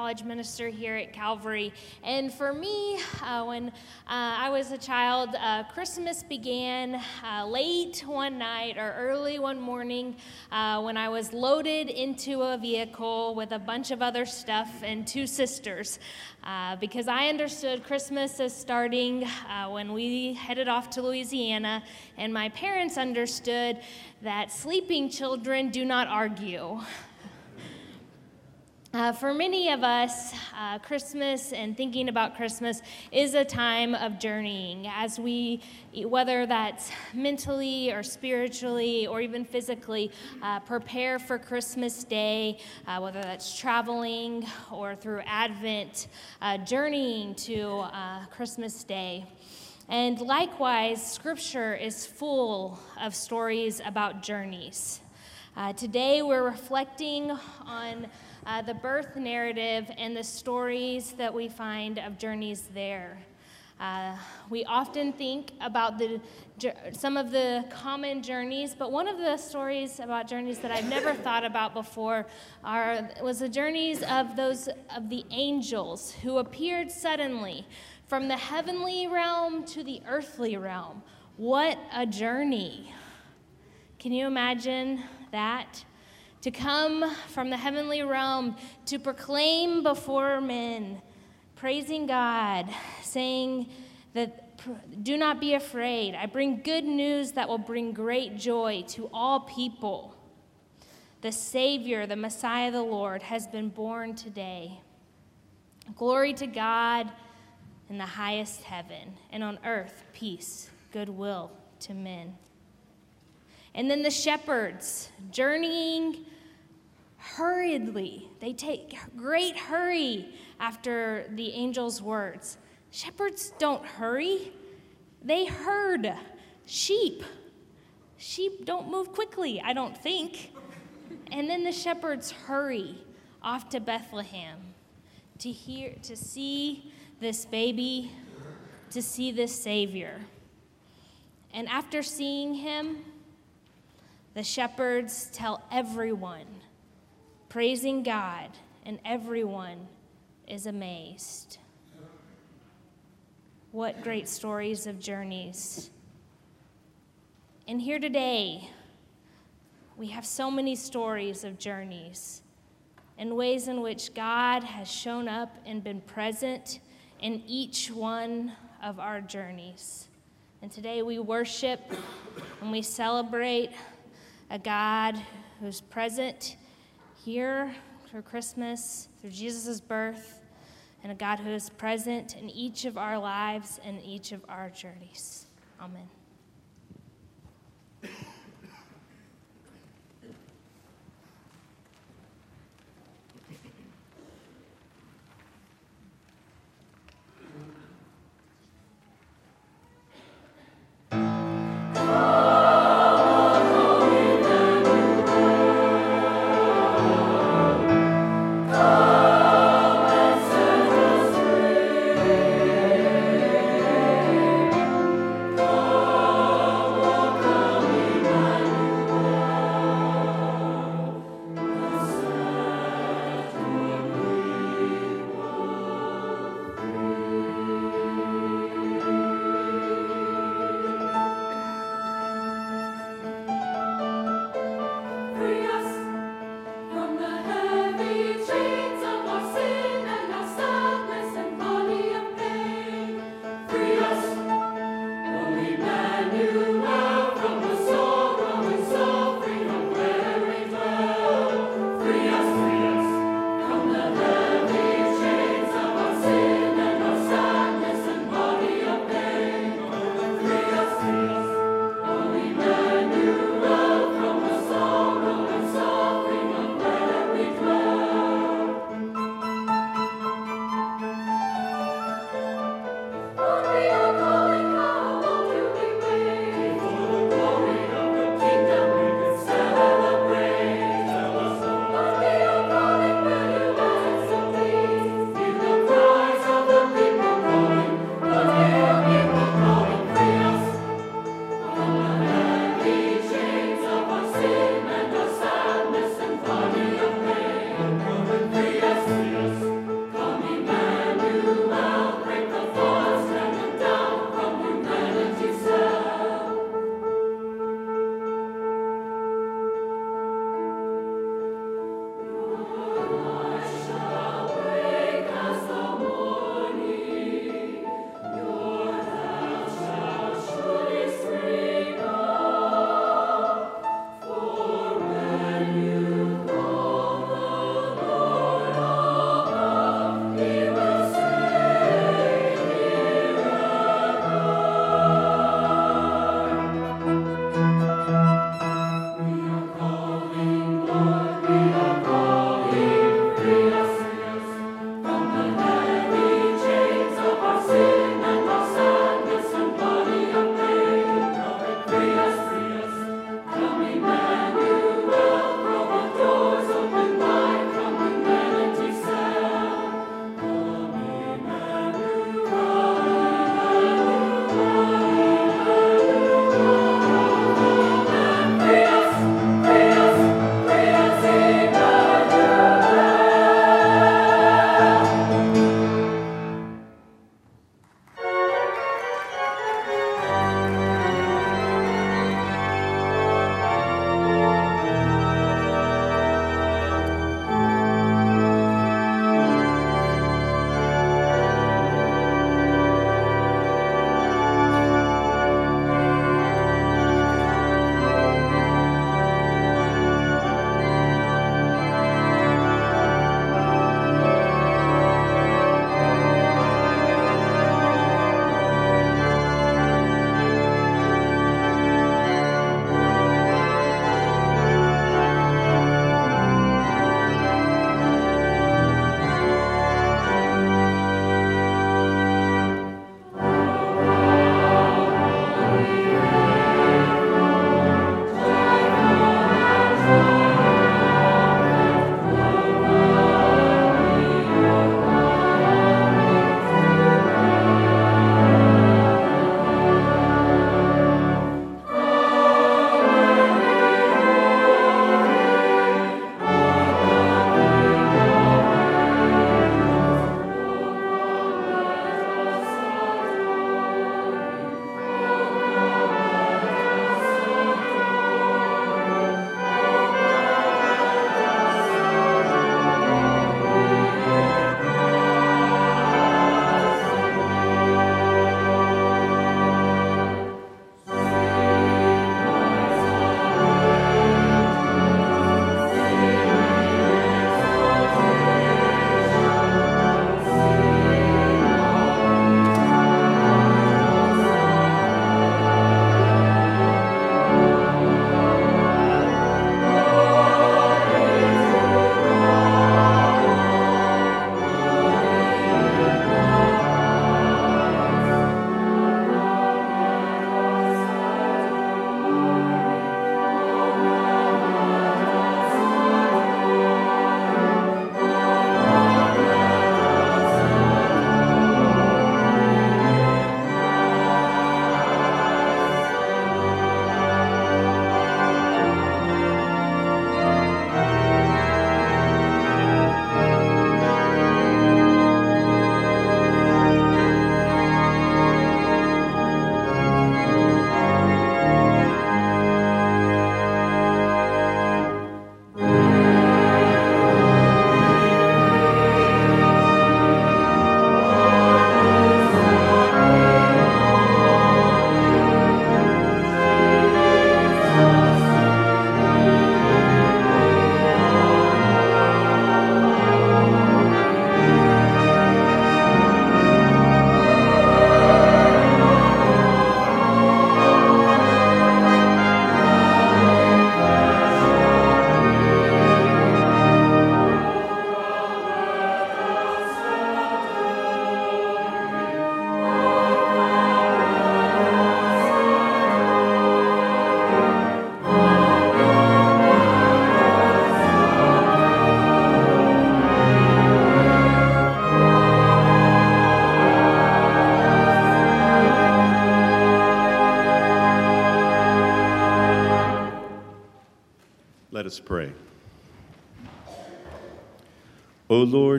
college minister here at Calvary. And for me, uh, when uh, I was a child, uh, Christmas began uh, late one night or early one morning uh, when I was loaded into a vehicle with a bunch of other stuff and two sisters. Uh, because I understood Christmas as starting when we headed off to Louisiana, and my parents understood that sleeping children do not argue. Uh, for many of us, uh, Christmas and thinking about Christmas is a time of journeying as we, whether that's mentally or spiritually or even physically, uh, prepare for Christmas Day, uh, whether that's traveling or through Advent, uh, journeying to uh, Christmas Day. And likewise, Scripture is full of stories about journeys. today, we're reflecting on uh, the birth narrative and the stories that we find of journeys there. Uh, we often think about the, some of the common journeys, but one of the stories about journeys that I've never thought about before are, was the journeys of those of the angels who appeared suddenly from the heavenly realm to the earthly realm. What a journey! Can you imagine that? To come from the heavenly realm to proclaim before men, praising God, saying that do not be afraid. I bring good news that will bring great joy to all people. The Savior, the Messiah, the Lord, has been born today. Glory to God in the highest heaven, and on earth, peace, goodwill to men. And then the shepherds journeying hurriedly. They take great hurry after the angel's words. Shepherds don't hurry, they herd sheep. Sheep don't move quickly, I don't think. And then the shepherds hurry off to Bethlehem to hear to see this baby, to see this savior. And after seeing him, the shepherds tell everyone praising God, and everyone is amazed. What great stories of journeys. And here today, we have so many stories of journeys and ways in which God has shown up and been present in each one of our journeys. And today we worship and we celebrate a God who's present here for Christmas, through Jesus' birth, and a God who is present in each of our lives and each of our journeys. Amen.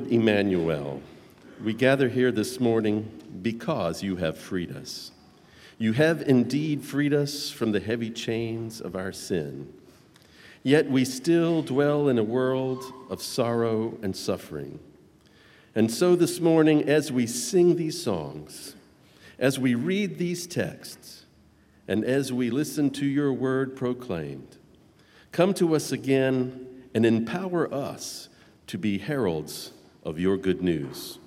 Lord Emmanuel, we gather here this morning because you have freed us. You have indeed freed us from the heavy chains of our sin. Yet we still dwell in a world of sorrow and suffering. And so this morning, as we sing these songs, as we read these texts, and as we listen to your word proclaimed, come to us again and empower us to be heralds of your good news.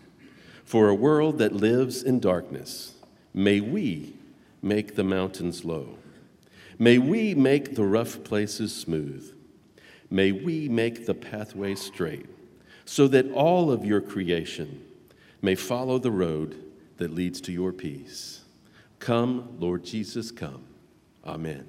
For a world that lives in darkness, may we make the mountains low. May we make the rough places smooth. May we make the pathway straight, so that all of your creation may follow the road that leads to your peace. Come, Lord Jesus, come. Amen.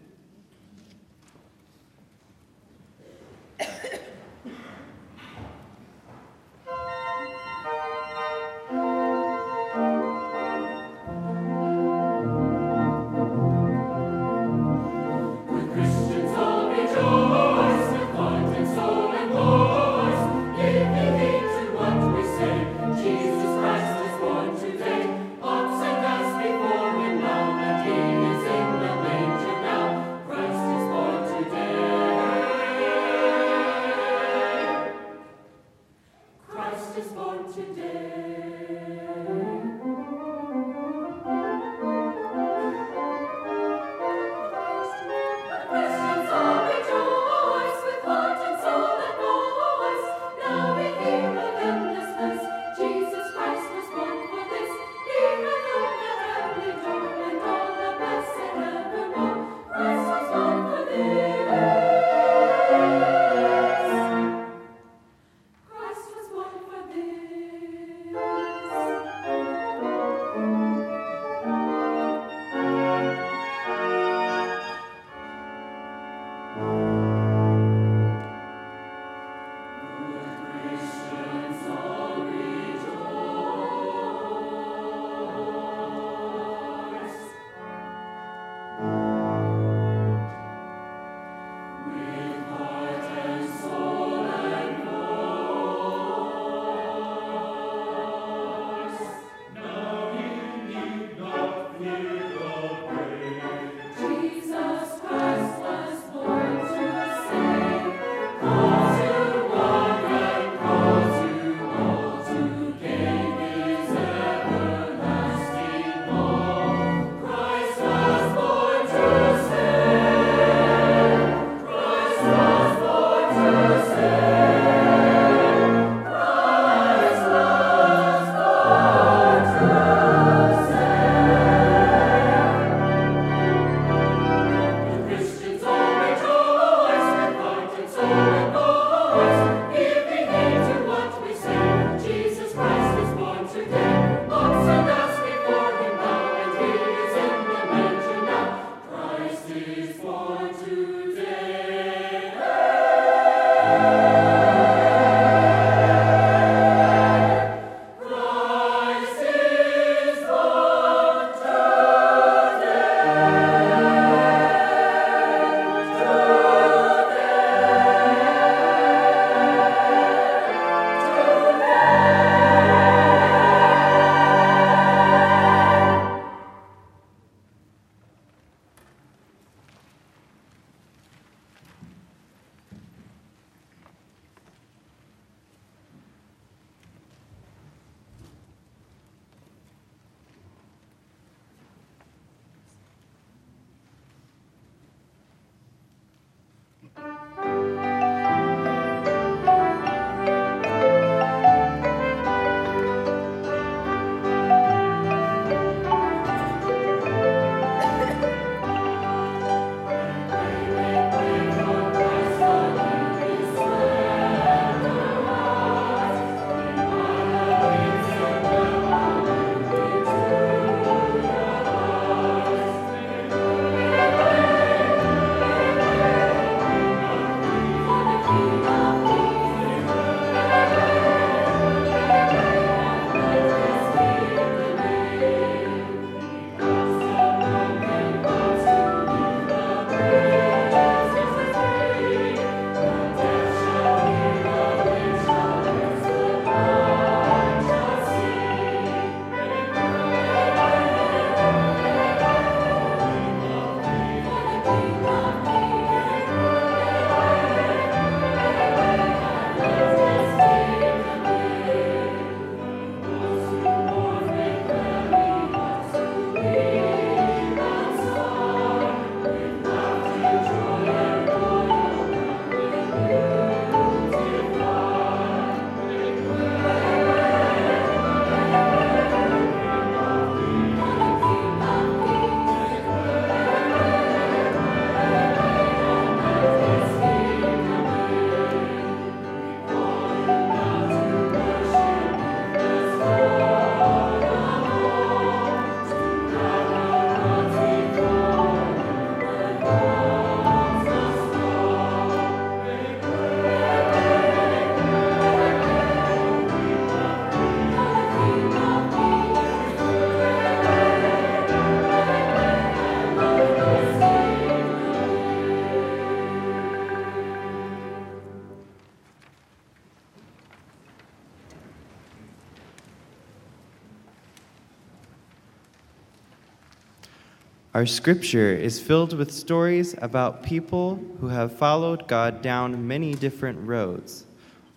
Our scripture is filled with stories about people who have followed God down many different roads,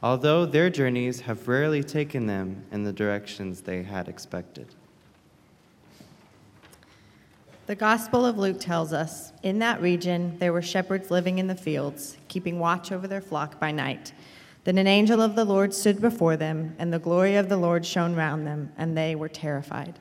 although their journeys have rarely taken them in the directions they had expected. The Gospel of Luke tells us in that region there were shepherds living in the fields, keeping watch over their flock by night. Then an angel of the Lord stood before them, and the glory of the Lord shone round them, and they were terrified.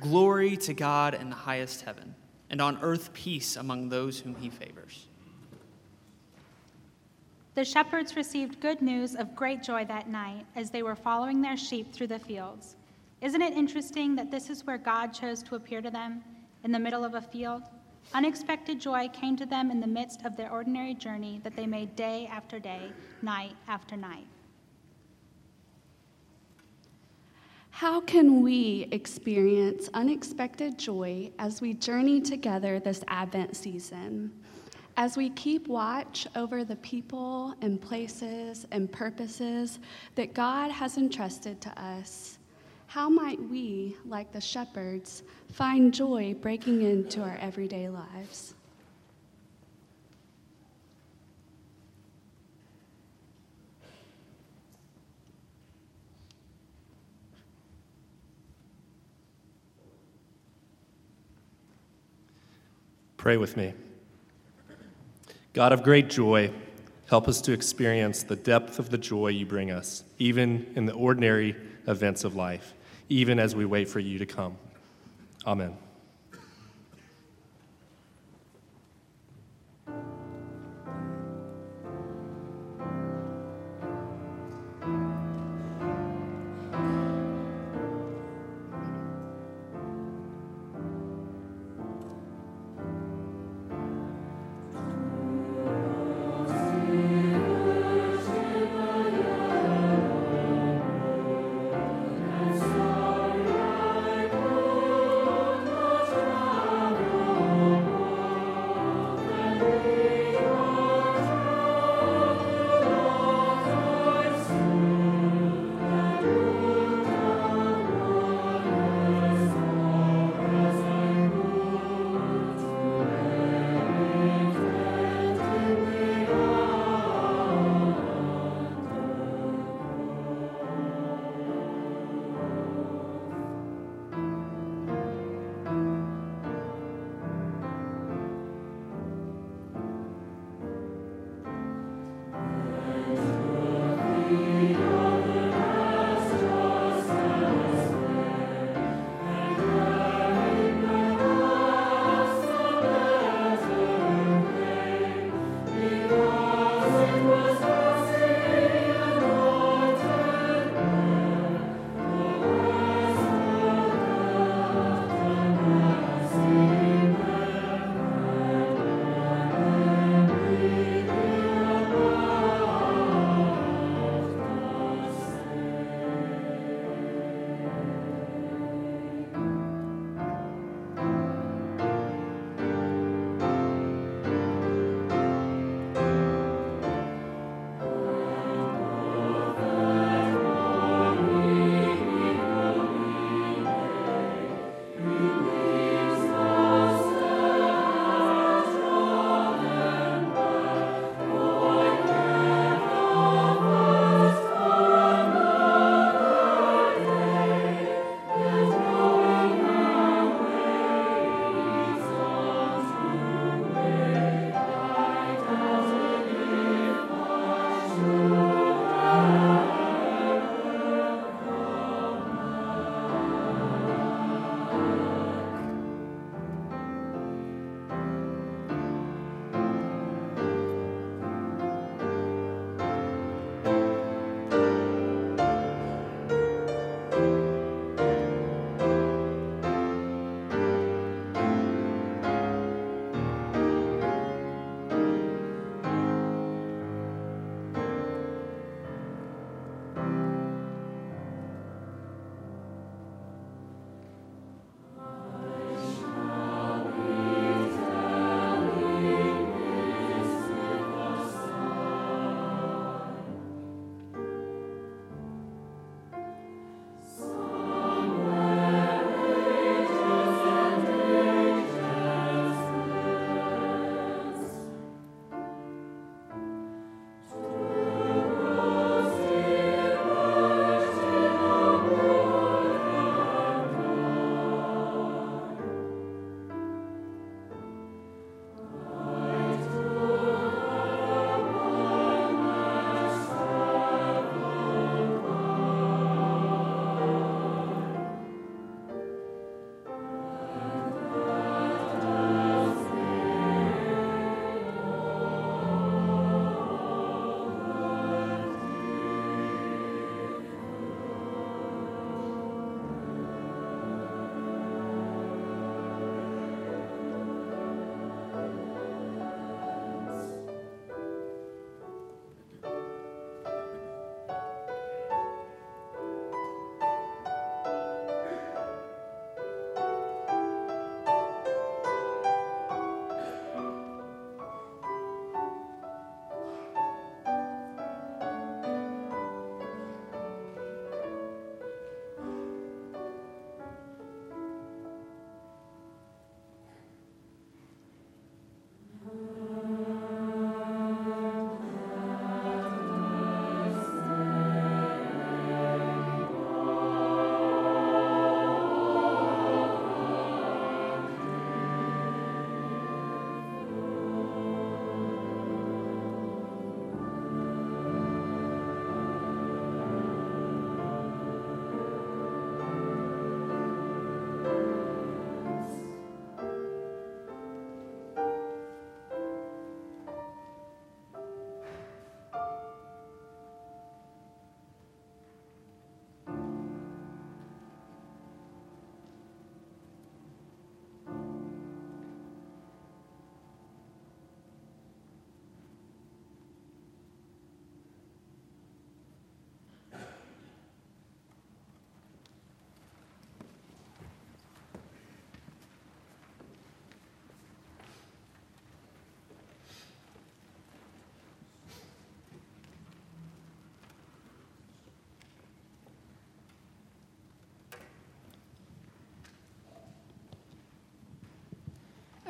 Glory to God in the highest heaven, and on earth peace among those whom he favors. The shepherds received good news of great joy that night as they were following their sheep through the fields. Isn't it interesting that this is where God chose to appear to them, in the middle of a field? Unexpected joy came to them in the midst of their ordinary journey that they made day after day, night after night. How can we experience unexpected joy as we journey together this Advent season? As we keep watch over the people and places and purposes that God has entrusted to us, how might we, like the shepherds, find joy breaking into our everyday lives? Pray with me. God of great joy, help us to experience the depth of the joy you bring us, even in the ordinary events of life, even as we wait for you to come. Amen.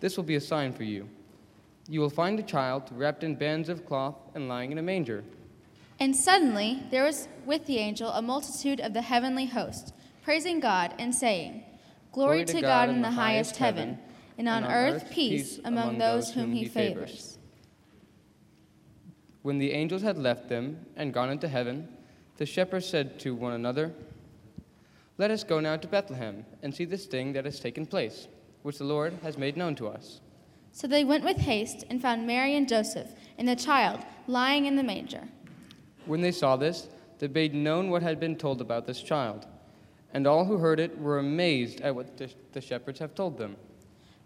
This will be a sign for you. You will find a child wrapped in bands of cloth and lying in a manger. And suddenly there was with the angel a multitude of the heavenly host, praising God and saying, Glory, to God in the highest heaven, and on earth peace among those whom he favors. When the angels had left them and gone into heaven, the shepherds said to one another, Let us go now to Bethlehem and see this thing that has taken place, which the Lord has made known to us. So they went with haste and found Mary and Joseph and the child lying in the manger. When they saw this, they made known what had been told about this child. And all who heard it were amazed at what the, shepherds have told them.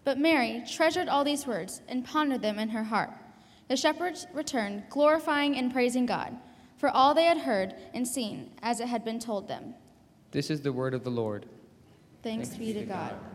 But Mary treasured all these words and pondered them in her heart. The shepherds returned, glorifying and praising God for all they had heard and seen as it had been told them. This is the word of the Lord. Thanks, Thanks be to God. God.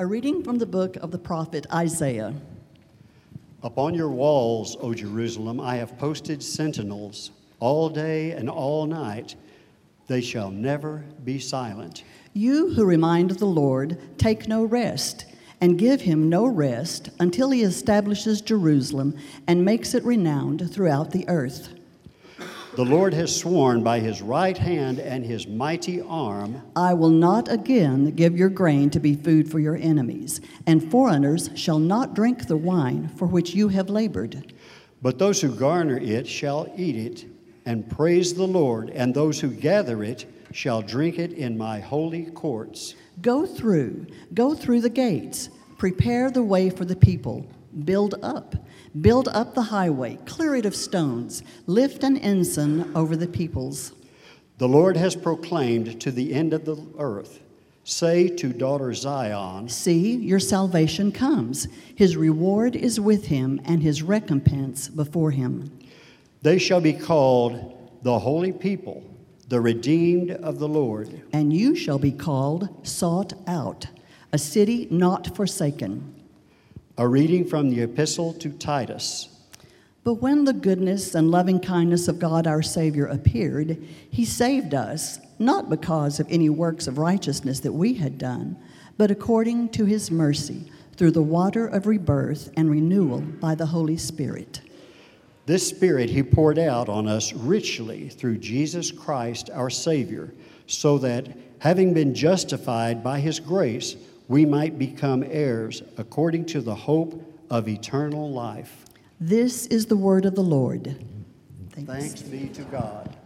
A reading from the book of the prophet Isaiah. Upon your walls, O Jerusalem, I have posted sentinels all day and all night. They shall never be silent. You who remind the Lord, take no rest, and give him no rest until he establishes Jerusalem and makes it renowned throughout the earth. The Lord has sworn by his right hand and his mighty arm I will not again give your grain to be food for your enemies, and foreigners shall not drink the wine for which you have labored. But those who garner it shall eat it and praise the Lord, and those who gather it shall drink it in my holy courts. Go through, go through the gates, prepare the way for the people, build up. Build up the highway, clear it of stones, lift an ensign over the peoples. The Lord has proclaimed to the end of the earth Say to daughter Zion, See, your salvation comes. His reward is with him, and his recompense before him. They shall be called the holy people, the redeemed of the Lord. And you shall be called sought out, a city not forsaken. A reading from the Epistle to Titus. But when the goodness and loving kindness of God our Savior appeared, he saved us, not because of any works of righteousness that we had done, but according to his mercy, through the water of rebirth and renewal by the Holy Spirit. This Spirit he poured out on us richly through Jesus Christ our Savior, so that, having been justified by his grace, we might become heirs according to the hope of eternal life. This is the word of the Lord. Thanks, Thanks be to God.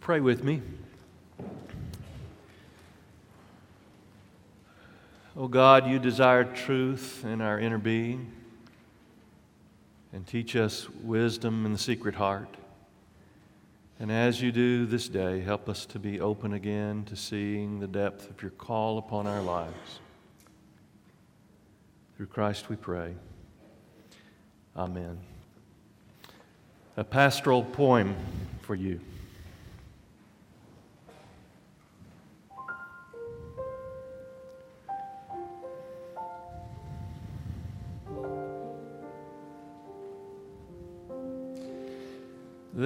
Pray with me. Oh God, you desire truth in our inner being and teach us wisdom in the secret heart. And as you do this day, help us to be open again to seeing the depth of your call upon our lives. Through Christ we pray. Amen. A pastoral poem for you.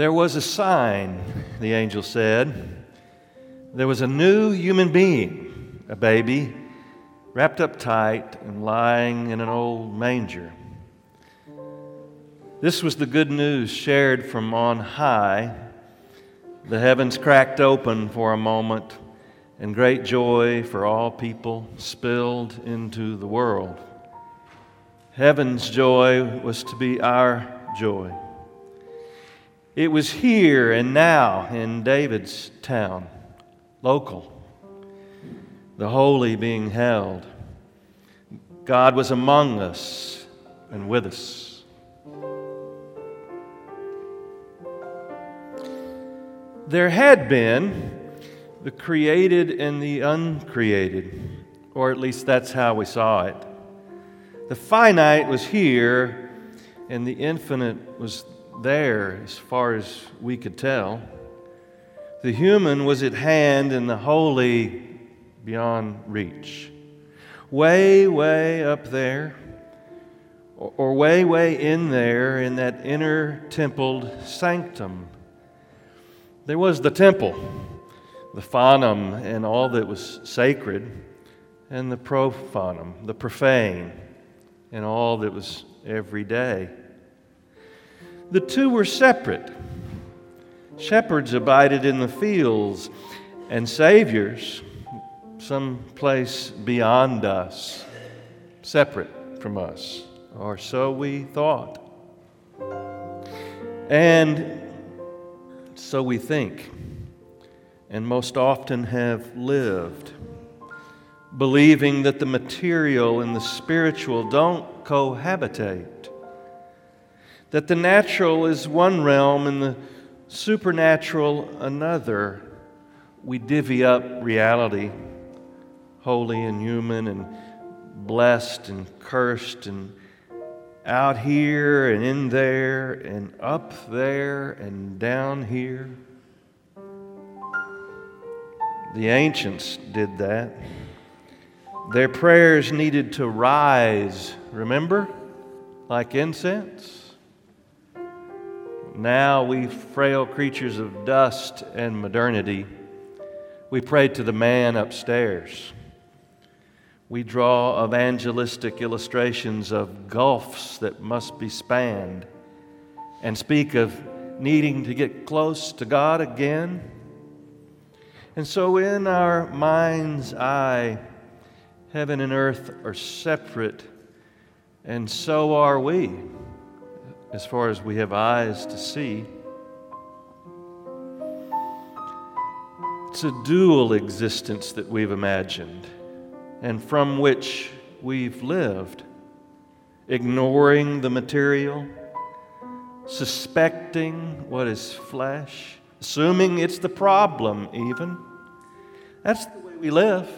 There was a sign, the angel said. There was a new human being, a baby, wrapped up tight and lying in an old manger. This was the good news shared from on high. The heavens cracked open for a moment, and great joy for all people spilled into the world. Heaven's joy was to be our joy. It was here and now in David's town, local, the holy being held. God was among us and with us. There had been the created and the uncreated, or at least that's how we saw it. The finite was here, and the infinite was there as far as we could tell. The human was at hand and the holy beyond reach. Way, way up there, or way, way in there in that inner templed sanctum. There was the temple, the fanum, and all that was sacred, and the profanum, the profane, and all that was everyday. The two were separate. Shepherds abided in the fields, and saviors some place beyond us, separate from us, or so we thought. And so we think, and most often have lived, believing that the material and the spiritual don't cohabitate that the natural is one realm and the supernatural another. We divvy up reality, holy and human, and blessed and cursed, and out here and in there, and up there and down here. The ancients did that. Their prayers needed to rise, remember? Like incense. Now, we frail creatures of dust and modernity, we pray to the man upstairs. We draw evangelistic illustrations of gulfs that must be spanned and speak of needing to get close to God again. And so, in our mind's eye, heaven and earth are separate, and so are we as far as we have eyes to see. It's a dual existence that we've imagined and from which we've lived, ignoring the material, suspecting what is flesh, assuming it's the problem, even. That's the way we live,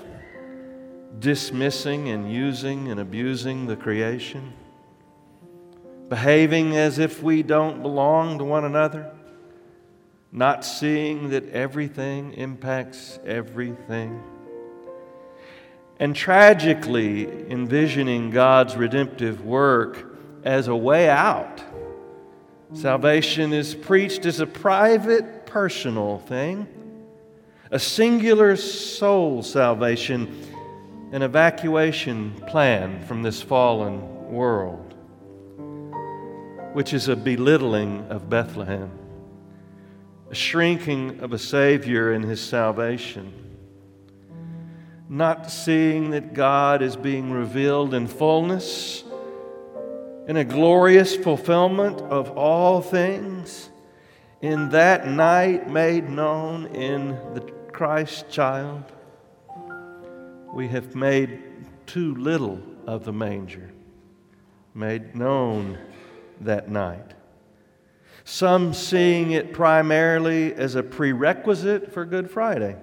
dismissing and using and abusing the creation behaving as if we don't belong to one another, not seeing that everything impacts everything, and tragically envisioning God's redemptive work as a way out. Salvation is preached as a private, personal thing, a singular soul salvation, an evacuation plan from this fallen world which is a belittling of Bethlehem, a shrinking of a Savior and His salvation, not seeing that God is being revealed in fullness, in a glorious fulfillment of all things, in that night made known in the Christ child, we have made too little of the manger, made known that night. Some seeing it primarily as a prerequisite for Good Friday.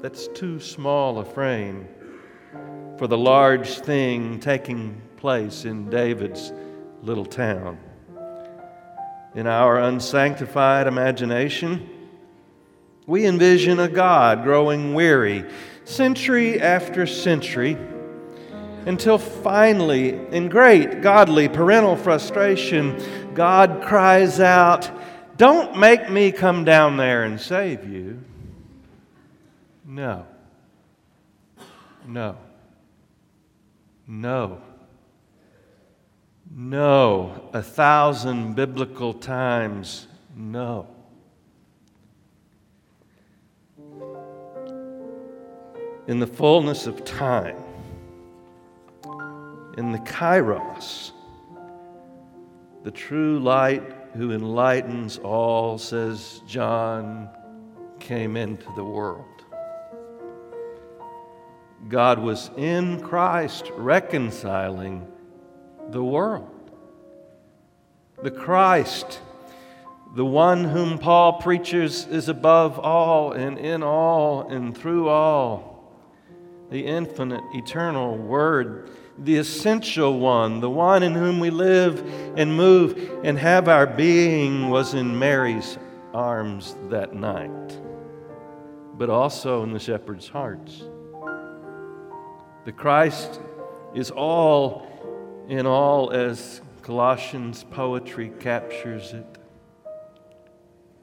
That's too small a frame for the large thing taking place in David's little town. In our unsanctified imagination, we envision a God growing weary century after century until finally, in great godly parental frustration, God cries out, Don't make me come down there and save you. No. No. No. No. A thousand biblical times, no. In the fullness of time, in the kairos, the true light who enlightens all, says John, came into the world. God was in Christ reconciling the world. The Christ, the one whom Paul preaches, is above all and in all and through all. The infinite, eternal Word, the essential one, the one in whom we live and move and have our being, was in Mary's arms that night, but also in the shepherds' hearts. The Christ is all in all as Colossians poetry captures it.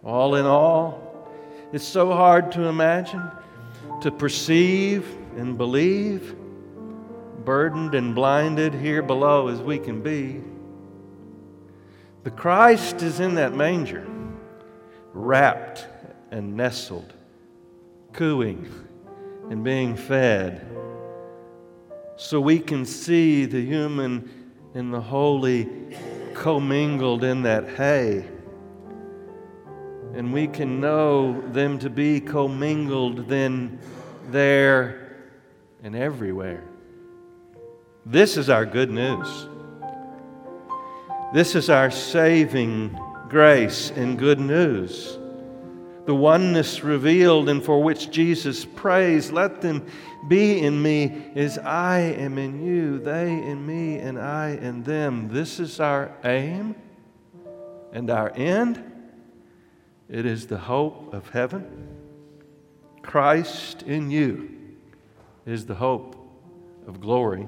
All in all, it's so hard to imagine, to perceive and believe, burdened and blinded here below as we can be. The Christ is in that manger, wrapped and nestled, cooing and being fed so we can see the human and the holy commingled in that hay. And we can know them to be commingled then, there, and everywhere. This is our good news. This is our saving grace and good news. The oneness revealed and for which Jesus prays, let them be in me as I am in you, they in me, and I in them. This is our aim and our end. It is the hope of heaven. Christ in you is the hope of glory.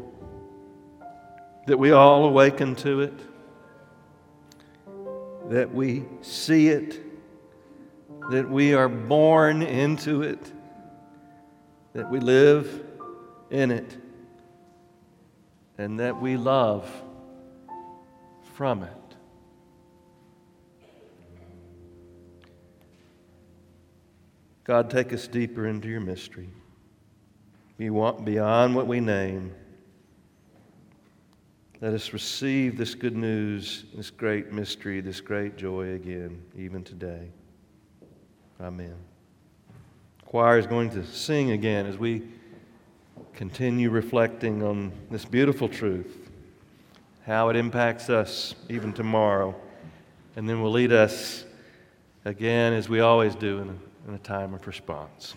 That we all awaken to it, that we see it, that we are born into it that we live in it, and that we love from it. God, take us deeper into your mystery. We want Beyond what we name, let us receive this good news, this great mystery, this great joy again, even today. Amen choir is going to sing again as we continue reflecting on this beautiful truth, how it impacts us even tomorrow. And then will lead us again, as we always do, in a, in a time of response.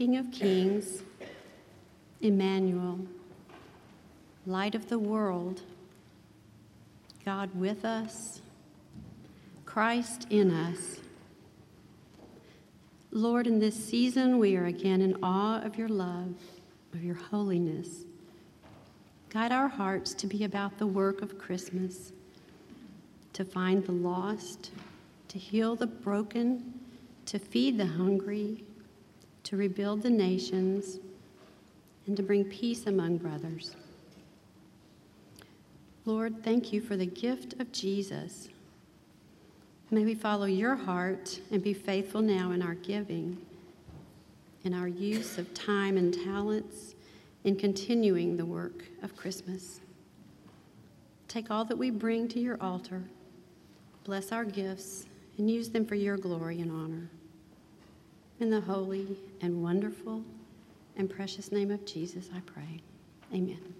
King of Kings, Emmanuel, Light of the world, God with us, Christ in us. Lord, in this season we are again in awe of your love, of your holiness. Guide our hearts to be about the work of Christmas, to find the lost, to heal the broken, to feed the hungry, to rebuild the nations, and to bring peace among brothers. Lord, thank you for the gift of Jesus. May we follow your heart and be faithful now in our giving, in our use of time and talents, in continuing the work of Christmas. Take all that we bring to your altar, bless our gifts, and use them for your glory and honor. In the holy and wonderful and precious name of Jesus, I pray. Amen.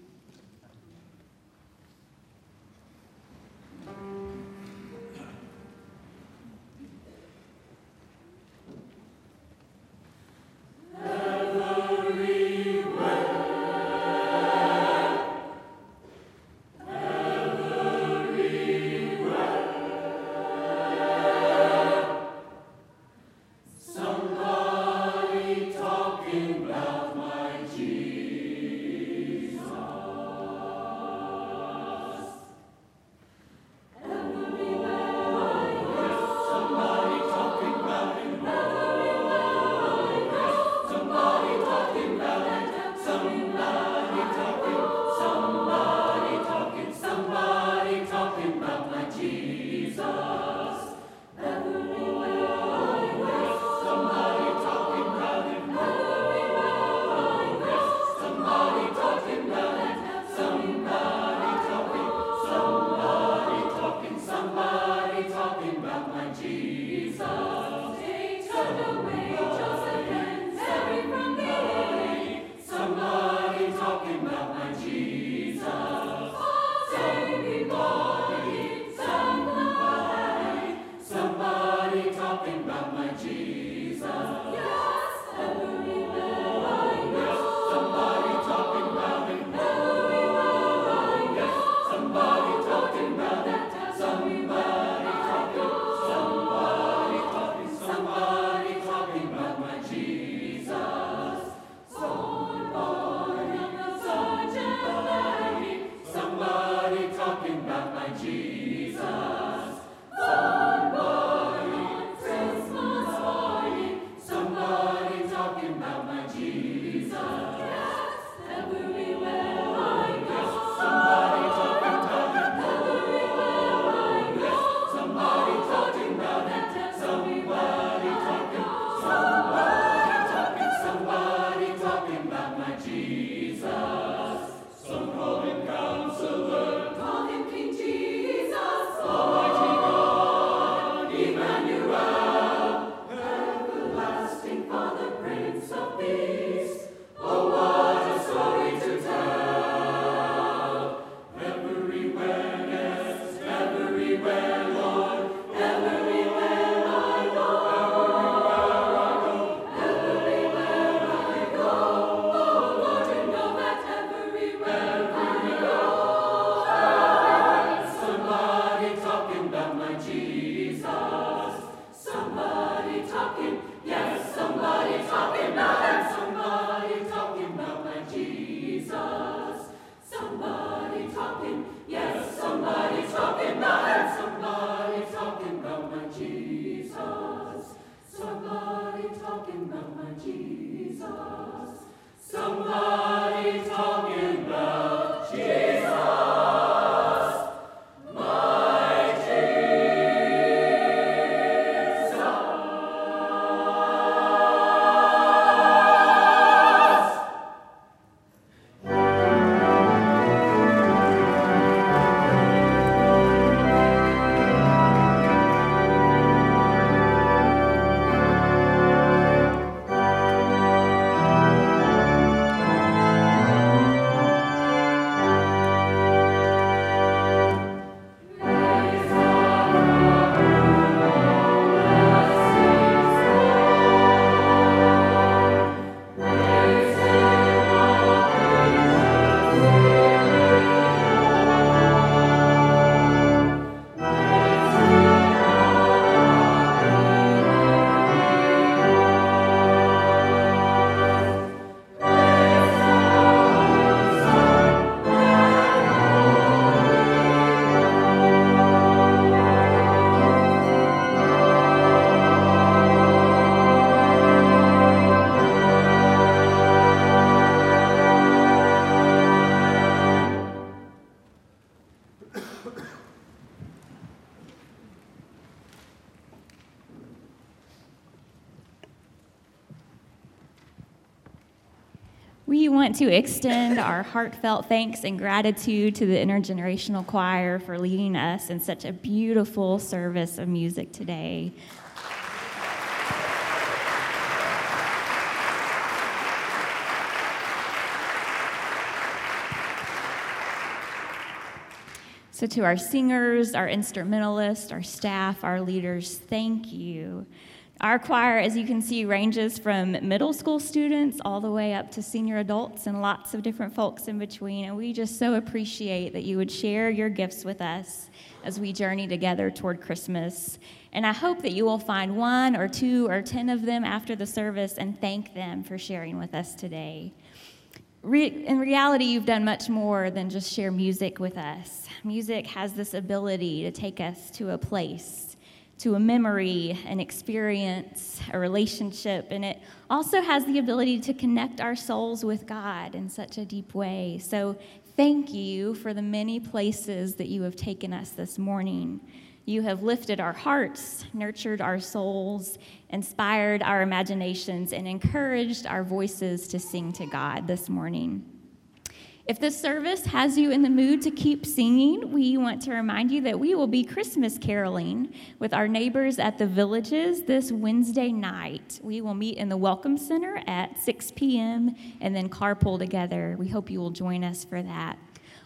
Want to extend our heartfelt thanks and gratitude to the Intergenerational Choir for leading us in such a beautiful service of music today. So, to our singers, our instrumentalists, our staff, our leaders, thank you. Our choir, as you can see, ranges from middle school students all the way up to senior adults and lots of different folks in between. And we just so appreciate that you would share your gifts with us as we journey together toward Christmas. And I hope that you will find one or two or ten of them after the service and thank them for sharing with us today. Re- in reality, you've done much more than just share music with us. Music has this ability to take us to a place, to a memory, an experience, a relationship, and it also has the ability to connect our souls with God in such a deep way. So, thank you for the many places that you have taken us this morning. You have lifted our hearts, nurtured our souls, inspired our imaginations, and encouraged our voices to sing to God this morning. If this service has you in the mood to keep singing, we want to remind you that we will be Christmas caroling with our neighbors at the villages this Wednesday night. We will meet in the Welcome Center at 6 p.m. and then carpool together. We hope you will join us for that.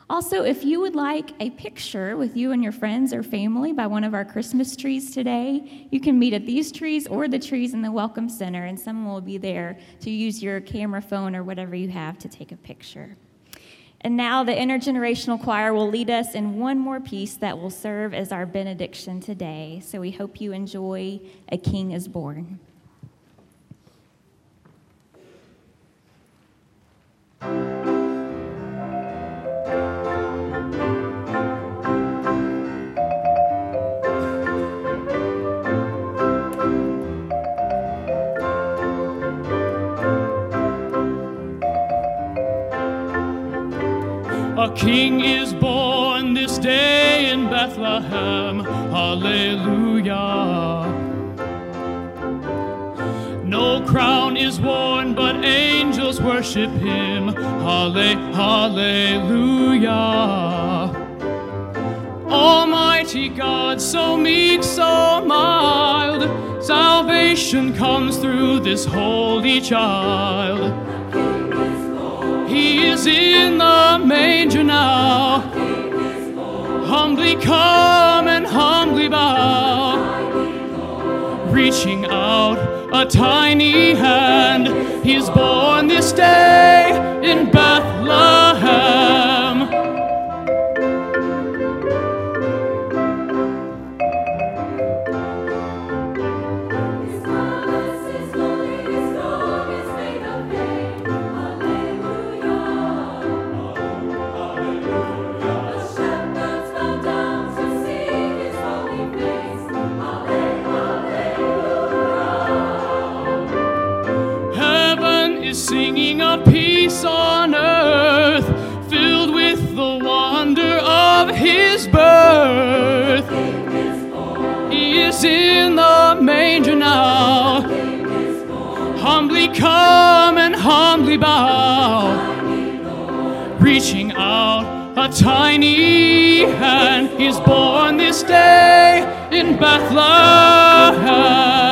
Also, if you would like a picture with you and your friends or family by one of our Christmas trees today, you can meet at these trees or the trees in the Welcome Center, and someone will be there to use your camera phone or whatever you have to take a picture. And now the intergenerational choir will lead us in one more piece that will serve as our benediction today. So we hope you enjoy A King is Born. King is born this day in Bethlehem. Hallelujah. No crown is worn, but angels worship him. Halle, hallelujah. Almighty God, so meek, so mild, salvation comes through this holy child. In the manger now. Humbly come and humbly bow. Reaching out a tiny hand, He's born this day in Bethlehem. Come and humbly bow. Reaching out a tiny hand, he's born this day in Bethlehem.